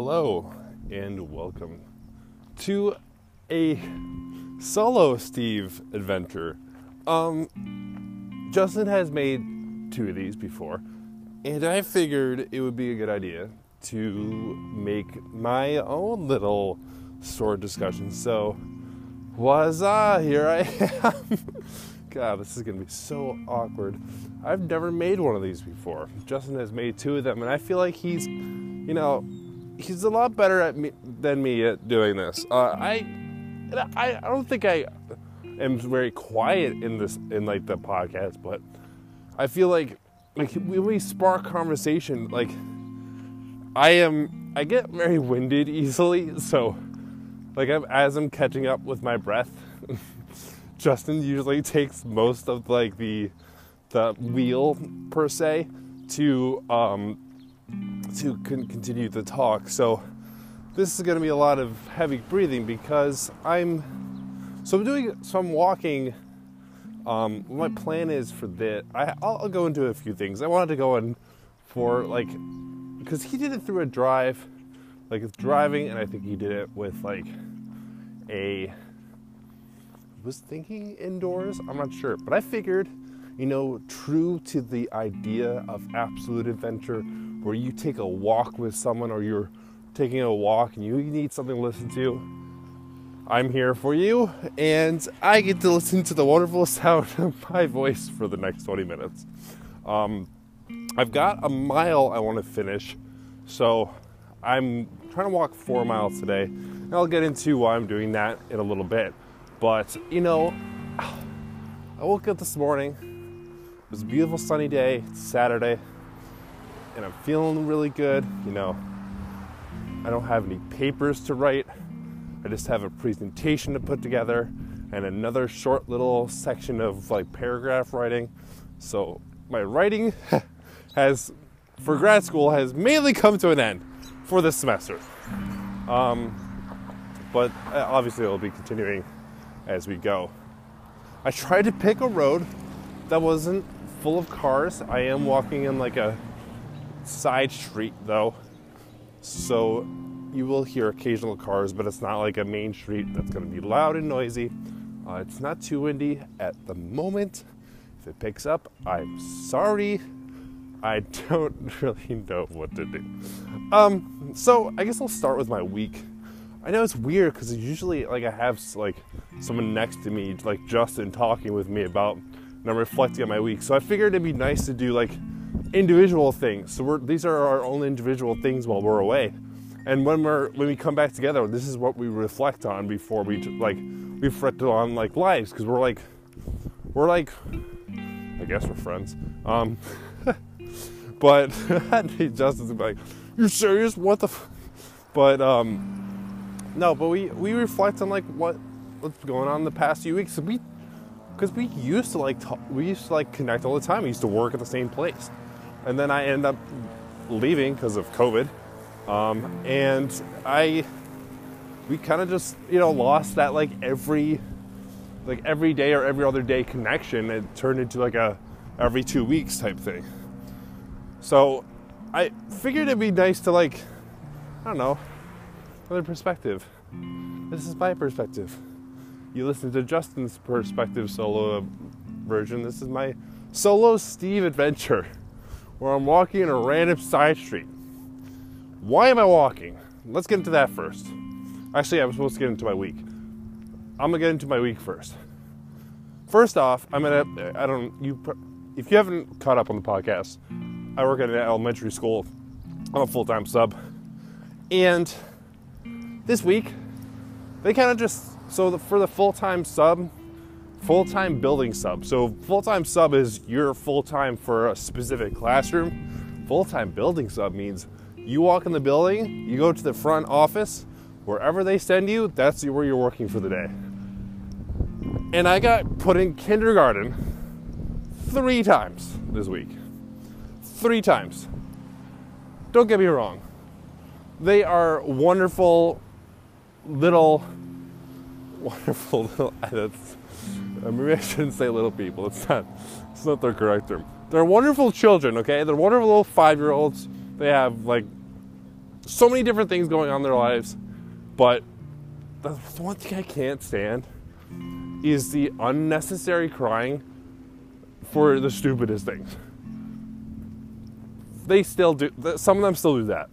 Hello and welcome to a solo Steve adventure. Um, Justin has made two of these before, and I figured it would be a good idea to make my own little sword discussion. So, waza, here I am. God, this is gonna be so awkward. I've never made one of these before. Justin has made two of them, and I feel like he's, you know, he's a lot better at me than me at doing this. Uh, I, I, don't think I am very quiet in this in like the podcast, but I feel like like when we spark conversation, like I am, I get very winded easily. So, like I'm, as I'm catching up with my breath, Justin usually takes most of like the the wheel per se to um, to con- continue the talk. So this is going to be a lot of heavy breathing because I'm so I'm doing so I'm walking. Um, my plan is for this. I, I'll, I'll go into a few things. I wanted to go in for like because he did it through a drive, like it's driving, and I think he did it with like a was thinking indoors. I'm not sure, but I figured, you know, true to the idea of absolute adventure, where you take a walk with someone or you're taking a walk and you need something to listen to. I'm here for you, and I get to listen to the wonderful sound of my voice for the next 20 minutes. Um, I've got a mile I want to finish, so I'm trying to walk four miles today. And I'll get into why I'm doing that in a little bit. But, you know, I woke up this morning. It was a beautiful sunny day. It's Saturday. And I'm feeling really good. You know, I don't have any papers to write. I just have a presentation to put together and another short little section of like paragraph writing. So my writing has, for grad school, has mainly come to an end for this semester. Um, but uh, obviously, it'll be continuing as we go. I tried to pick a road that wasn't full of cars. I am walking in like a side street though, so you will hear occasional cars, but it's not like a main street that's going to be loud and noisy. Uh, it's not too windy at the moment. If it picks up, I'm sorry. I don't really know what to do. Um, so I guess I'll start with my week. I know it's weird because usually like I have like someone next to me, like Justin, talking with me about, and I'm reflecting on my week. So I figured it'd be nice to do like individual things. So these are our own individual things while we're away. And when we're when we come back together, this is what we reflect on before we like we reflect on like lives because we're like we're like I guess we're friends. Um, but Justin's like, "You serious? What the?" F-? But um, no, but we we reflect on like what what's going on the past few weeks. We because we used to like talk, we used to like connect all the time. We used to work at the same place, and then I end up leaving because of COVID, um, and I we kind of just you know lost that like every like every day or every other day connection. It turned into like a every two weeks type thing. So I figured it'd be nice to like I don't know another perspective. This is my perspective. You listen to Justin's perspective solo version. This is my solo Steve adventure where I'm walking in a random side street. Why am I walking? Let's get into that first. Actually, I was supposed to get into my week. I'm gonna get into my week first. First off, I'm gonna. I don't. You, if you haven't caught up on the podcast, I work at an elementary school. I'm a full-time sub, and this week they kind of just so the, for the full-time sub, full-time building sub. So full-time sub is you're full-time for a specific classroom. Full-time building sub means you walk in the building, you go to the front office, wherever they send you, that's where you're working for the day. And I got put in kindergarten three times this week. Three times. Don't get me wrong. They are wonderful little, wonderful little. That's, maybe I shouldn't say little people. It's not. It's not the correct term. They're wonderful children. Okay, they're wonderful little five-year-olds. They have like so many different things going on in their lives, but the one thing I can't stand is the unnecessary crying for the stupidest things. They still do, some of them still do that.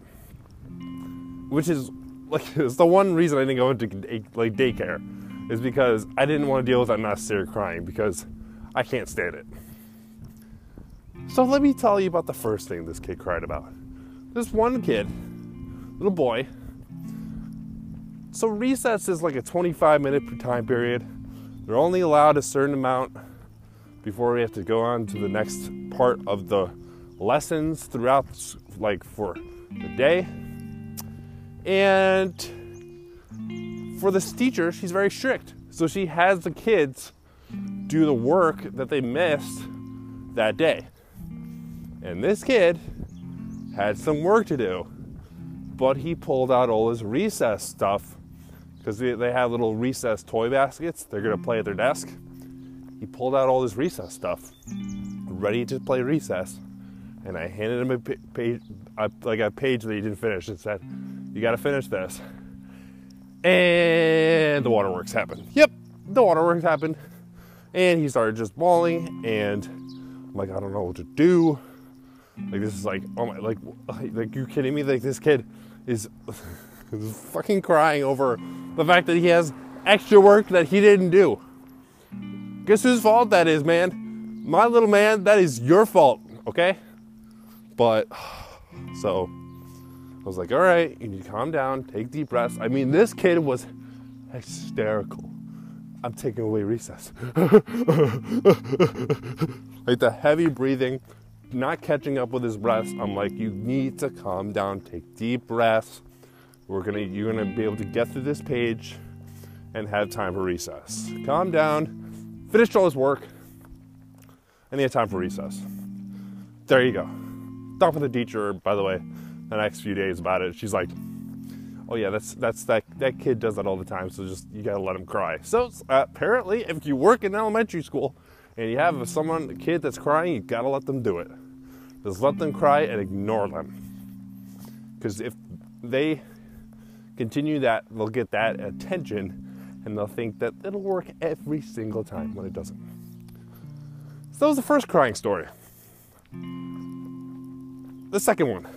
Which is like, it's the one reason I didn't go into like daycare is because I didn't want to deal with unnecessary crying because I can't stand it. So let me tell you about the first thing this kid cried about. This one kid, little boy. So recess is like a 25 minute time period. They're only allowed a certain amount before we have to go on to the next part of the lessons throughout like for the day. And for this teacher, she's very strict. So she has the kids do the work that they missed that day. And this kid had some work to do, but he pulled out all his recess stuff because they, have little recess toy baskets they're going to play at their desk. He pulled out all his recess stuff, ready to play recess. And I handed him a page, like a page that he didn't finish, and said, "You got to finish this." And the waterworks happened. Yep, the waterworks happened, and he started just bawling. And I'm like, I don't know what to do. Like this is like, oh my, like, like you kidding me? Like this kid is, is fucking crying over the fact that he has extra work that he didn't do. Guess whose fault that is, man? My little man, that is your fault, okay? But, so, I was like, all right, you need to calm down, take deep breaths. I mean, this kid was hysterical. I'm taking away recess. like the heavy breathing, not catching up with his breaths. I'm like, you need to calm down, take deep breaths. We're gonna, you're gonna be able to get through this page and have time for recess. Calm down, finished all his work, and he had time for recess. There you go. Talk with the teacher, by the way, the next few days about it. She's like, oh yeah, that's that's that that kid does that all the time. So just you gotta let him cry. So uh, apparently, if you work in elementary school and you have someone a kid that's crying, you gotta let them do it. Just let them cry and ignore them. Because if they continue that, they'll get that attention and they'll think that it'll work every single time when it doesn't. So that was the first crying story. The second one.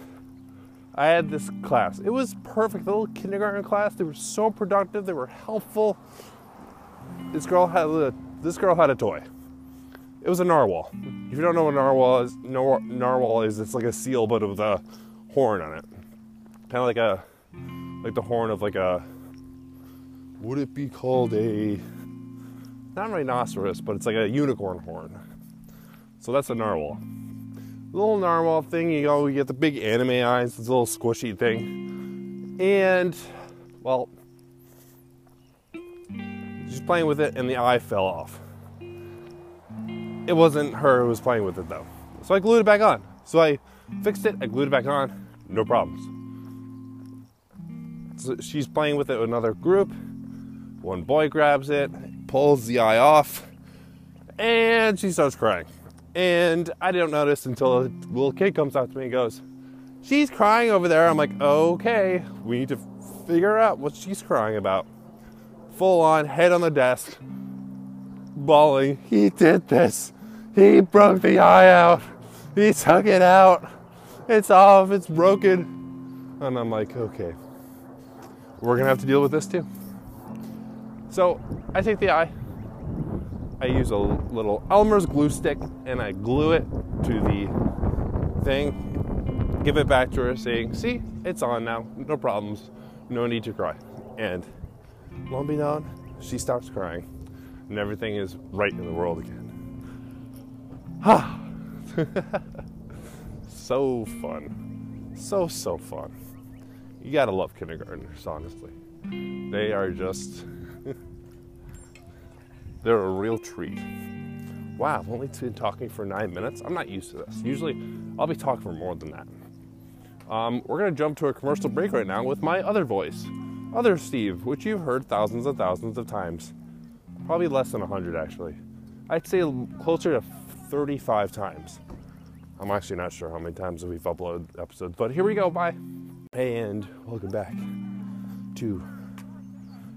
I had this class. It was perfect. The little kindergarten class. They were so productive. They were helpful. This girl had a, this girl had a toy. It was a narwhal. If you don't know what narwhal is, nar- narwhal is it's like a seal but with a horn on it, kind of like a like the horn of like a would it be called a not rhinoceros, but it's like a unicorn horn. So that's a narwhal. Little narwhal thing, you know, you get the big anime eyes, this little squishy thing. And well, she's playing with it and the eye fell off. It wasn't her who was playing with it though. So I glued it back on. So I fixed it, I glued it back on, no problems. So she's playing with it with another group. One boy grabs it, pulls the eye off, and she starts crying. And I didn't notice until a little kid comes up to me and goes, She's crying over there. I'm like, Okay, we need to figure out what she's crying about. Full on, head on the desk, bawling. He did this. He broke the eye out. He took it out. It's off. It's broken. And I'm like, okay, we're going to have to deal with this too. So I take the eye. I use a little Elmer's glue stick and I glue it to the thing. Give it back to her saying, see, it's on now. No problems. No need to cry. And lo and behold, she stops crying and everything is right in the world again. Ah, so fun. So, so fun. You gotta love kindergartners, honestly. They are just, they're a real treat. Wow, I've only been talking for nine minutes. I'm not used to this. Usually, I'll be talking for more than that. Um, we're gonna jump to a commercial break right now with my other voice, other Steve, which you've heard thousands and thousands of times. Probably less than 100, actually. I'd say closer to 35 times. I'm actually not sure how many times we've uploaded episodes, but here we go. Bye. and welcome back to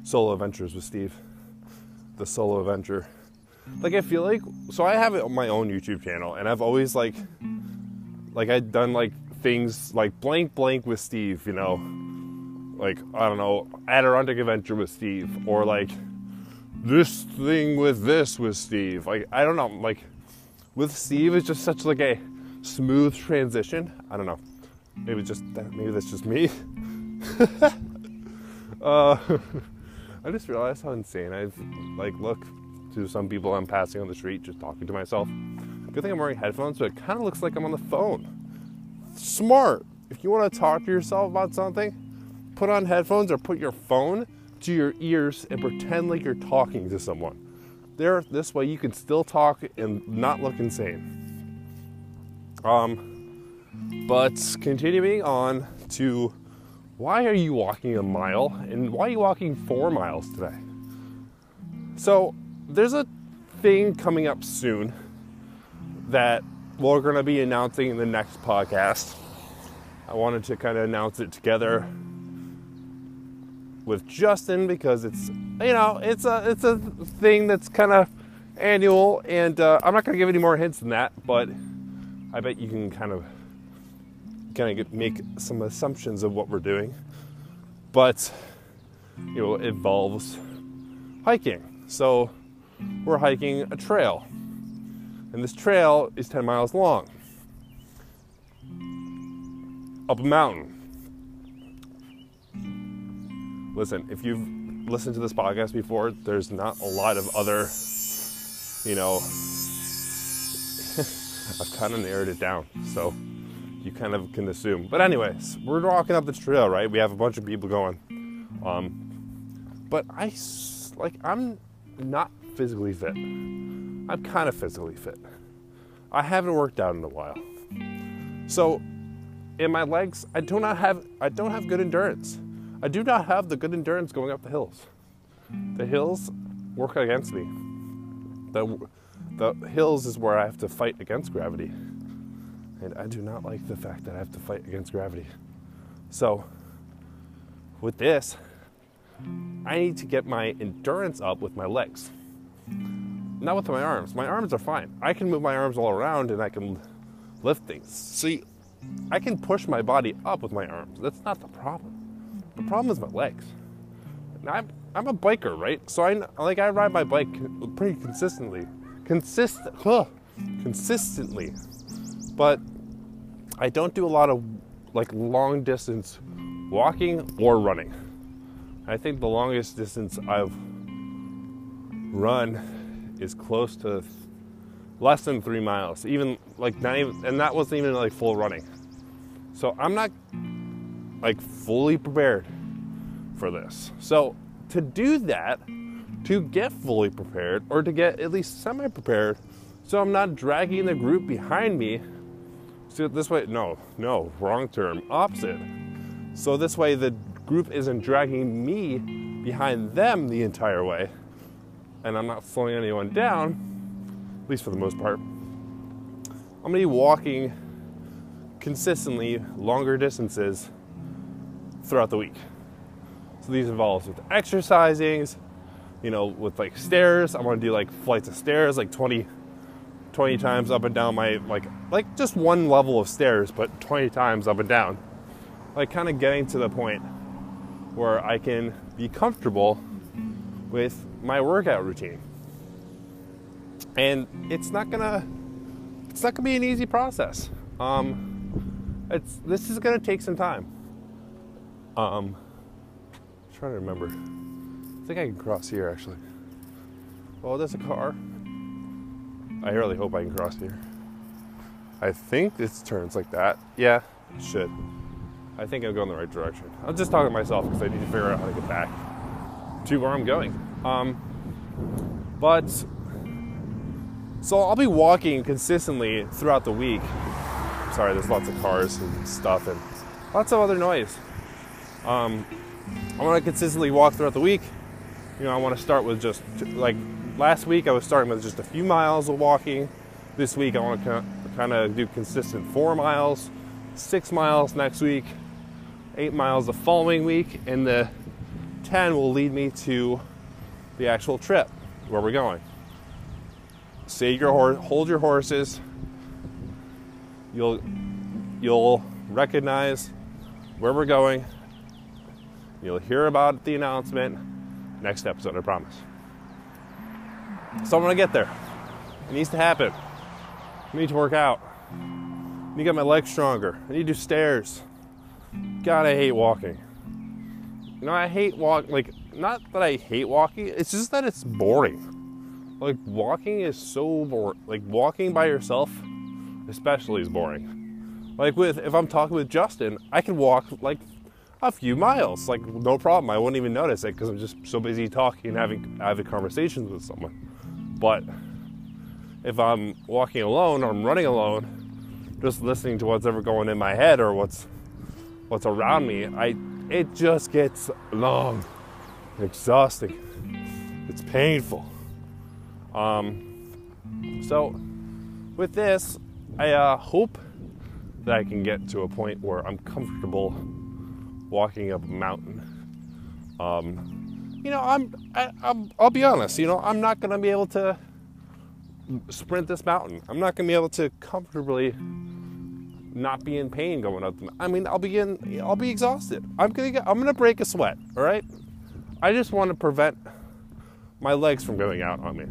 Solo Adventures with Steve, the solo adventure. Like I feel like so I have it on my own YouTube channel, and I've always like like I'd done like things like blank blank with Steve, you know, like I don't know Adirondack Adventure with Steve, or like this thing with this with Steve. Like I don't know, like with Steve it's just such like a smooth transition. I don't know. Maybe just maybe that's just me. uh, I just realized how insane I've like look to some people I'm passing on the street, just talking to myself. Good thing I'm wearing headphones, but it kind of looks like I'm on the phone. Smart. If you want to talk to yourself about something, put on headphones or put your phone to your ears and pretend like you're talking to someone. There, this way you can still talk and not look insane. Um, but continuing on to why are you walking a mile and why are you walking four miles today? So, there's a thing coming up soon that we're going to be announcing in the next podcast. I wanted to kind of announce it together with Justin because it's you know it's a it's a thing that's kind of annual, and uh, I'm not going to give any more hints than that, but I bet you can kind of kind of make some assumptions of what we're doing. But you know, it involves hiking. So we're hiking a trail, and this trail is 10 miles long up a mountain. Listen, if you've listened to this podcast before, there's not a lot of other, you know, I've kind of narrowed it down. So you kind of can assume. But anyways, we're walking up this trail, right? We have a bunch of people going. Um, but I like I'm not physically fit. I'm kind of physically fit. I haven't worked out in a while. So in my legs, I do not have I don't have good endurance. I do not have the good endurance going up the hills. The hills work against me. The the hills is where I have to fight against gravity. And I do not like the fact that I have to fight against gravity. So with this, I need to get my endurance up with my legs. Not with my arms. My arms are fine. I can move my arms all around and I can lift things. See, I can push my body up with my arms. That's not the problem. The problem is my legs. I'm I'm a biker, right? So I like I ride my bike pretty consistently, consistent, huh, consistently. But I don't do a lot of like long distance walking or running. I think the longest distance I've run is close to less than three miles, even like not even, and that wasn't even like full running. So I'm not like fully prepared for this. So to do that, to get fully prepared or to get at least semi prepared, so I'm not dragging the group behind me. So this way, no, no, wrong term, opposite. So this way the group isn't dragging me behind them the entire way, and I'm not slowing anyone down, at least for the most part. I'm gonna be walking consistently longer distances throughout the week. So these involves with exercisings, you know, with like stairs. I'm gonna do like flights of stairs, like 20, 20 times up and down my like like just one level of stairs, but 20 times up and down. Like kind of getting to the point where I can be comfortable with my workout routine. And it's not gonna it's not gonna be an easy process. Um, it's this is gonna take some time. Um, I'm trying to remember. I think I can cross here actually. Oh, there's a car. I really hope I can cross here. I think this turns like that. Yeah, it should. I think I'm going the right direction. I'm just talking to myself because I need to figure out how to get back to where I'm going. Um, but so I'll be walking consistently throughout the week. Sorry, there's lots of cars and stuff and lots of other noise. Um, I want to consistently walk throughout the week. You know, I want to start with just like last week, I was starting with just a few miles of walking. This week, I want to kind of do consistent four miles, six miles next week, eight miles the following week, and the 10 will lead me to the actual trip where we're going. Save your horse, hold your horses. You'll you'll recognize where we're going. You'll hear about the announcement next episode, I promise. So I'm gonna get there. It needs to happen. I need to work out. I need to get my legs stronger. I need to do stairs. God, I hate walking. You know, I hate walk like not that I hate walking, it's just that it's boring. Like walking is so boring. Like walking by yourself especially is boring. Like with if I'm talking with Justin, I can walk like a few miles, like no problem. I wouldn't even notice it because I'm just so busy talking and having having conversations with someone. But if I'm walking alone or I'm running alone, just listening to what's ever going in my head or what's what's around me, I it just gets long, exhausting. It's painful. Um, so with this, I uh, hope that I can get to a point where I'm comfortable walking up a mountain. Um, you know, I'm, I, I'm, I'll be honest. You know, I'm not gonna be able to sprint this mountain. I'm not gonna be able to comfortably not be in pain going up. The, I mean, I'll be in, I'll be exhausted. I'm gonna get, I'm gonna break a sweat. All right. I just want to prevent my legs from going out on me.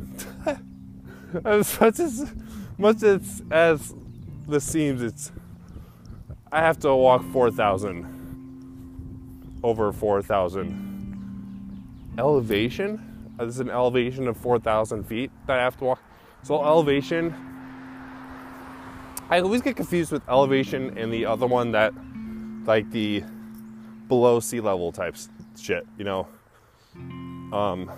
as much as much as as this seems, it's I have to walk four thousand over four thousand elevation. Uh, this is an elevation of four thousand feet that I have to walk. So elevation. I always get confused with elevation and the other one that, like the below sea level type shit, you know. Um,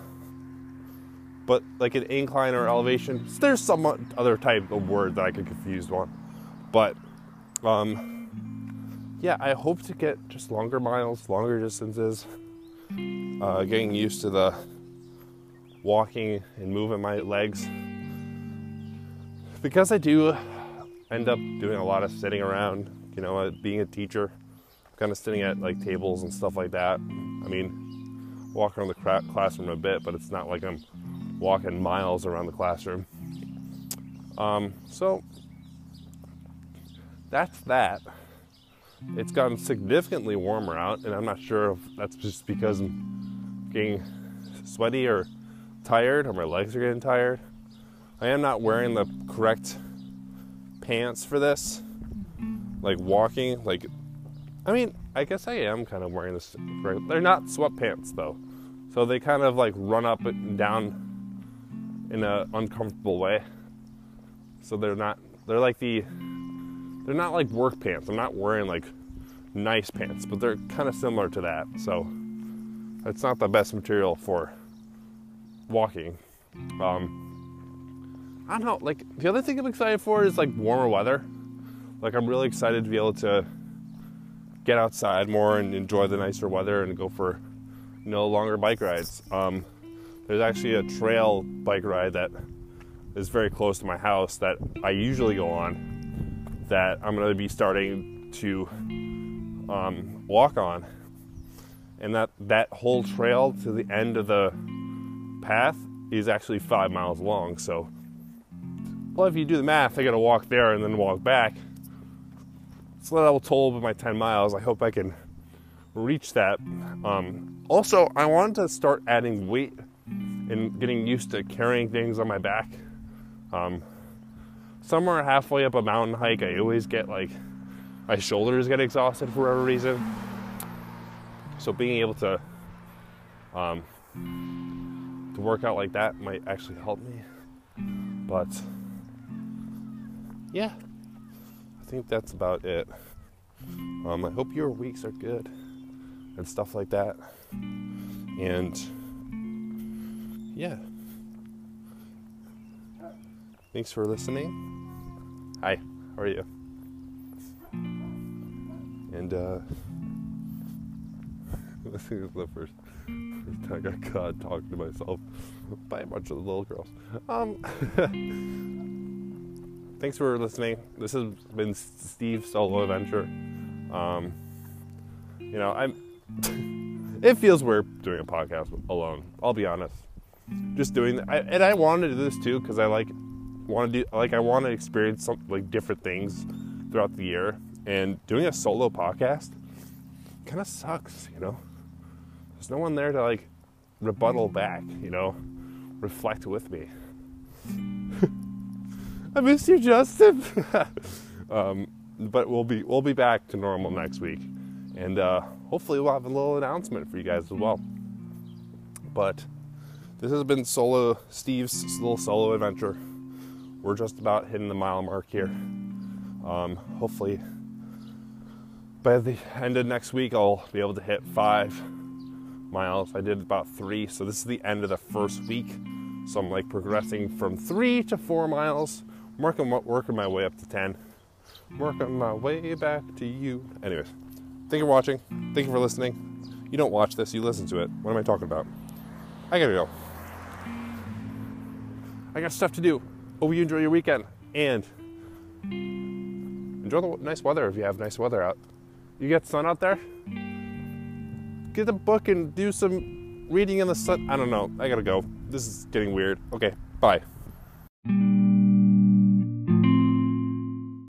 but like an incline or elevation, there's some other type of word that I get confused on. But um, yeah, I hope to get just longer miles, longer distances, uh, getting used to the walking and moving my legs. Because I do end up doing a lot of sitting around, you know, uh, being a teacher, kind of sitting at like tables and stuff like that. I mean, walk around the classroom a bit, but it's not like I'm walking miles around the classroom. Um, so that's that. It's gotten significantly warmer out, and I'm not sure if that's just because I'm getting sweaty or tired, or my legs are getting tired. I am not wearing the correct pants for this. Like walking, like, I mean, I guess I am kind of wearing this. They're not sweatpants though, so they kind of like run up and down in an uncomfortable way. So they're not. They're like the. They're not like work pants. I'm not wearing like nice pants, but they're kind of similar to that. So it's not the best material for walking. Um, I don't know. Like the other thing I'm excited for is like warmer weather. Like I'm really excited to be able to get outside more and enjoy the nicer weather and go for know longer bike rides. Um, there's actually a trail bike ride that is very close to my house that I usually go on that I'm going to be starting to um, walk on. And that, that whole trail to the end of the path is actually five miles long. So, well, if you do the math, I got to walk there and then walk back. So that will total of my 10 miles. I hope I can reach that. Um, also, I wanted to start adding weight and getting used to carrying things on my back. Um, somewhere halfway up a mountain hike, I always get like my shoulders get exhausted for whatever reason. So being able to um, to work out like that might actually help me. But yeah, I think that's about it. Um, I hope your weeks are good and stuff like that. And yeah. Thanks for listening. Hi, how are you? And uh this is the first, first time I got caught talking to myself by a bunch of little girls. Um thanks for listening. This has been Steve Solo Adventure. Um You know, I'm. it feels weird doing a podcast alone. I'll be honest. Just doing I, and I wanted to do this too because I like want to do like I want to experience some like different things throughout the year. And doing a solo podcast kind of sucks, you know. There's no one there to like rebuttal back, you know, reflect with me. I miss you, Justin. um, but we'll be we'll be back to normal next week, and uh, hopefully we'll have a little announcement for you guys as well. But this has been solo Steve's little solo adventure. We're just about hitting the mile mark here. Um, hopefully, by the end of next week, I'll be able to hit five miles. I did about three, so this is the end of the first week. So I'm like progressing from three to four miles, working working my way up to ten, working my way back to you. Anyways, thank you for watching. Thank you for listening. You don't watch this, you listen to it. What am I talking about? I gotta go. I got stuff to do. Hope you enjoy your weekend and enjoy the nice weather if you have nice weather out. You get sun out there? Get a book and do some reading in the sun. I don't know. I gotta go. This is getting weird. Okay, bye.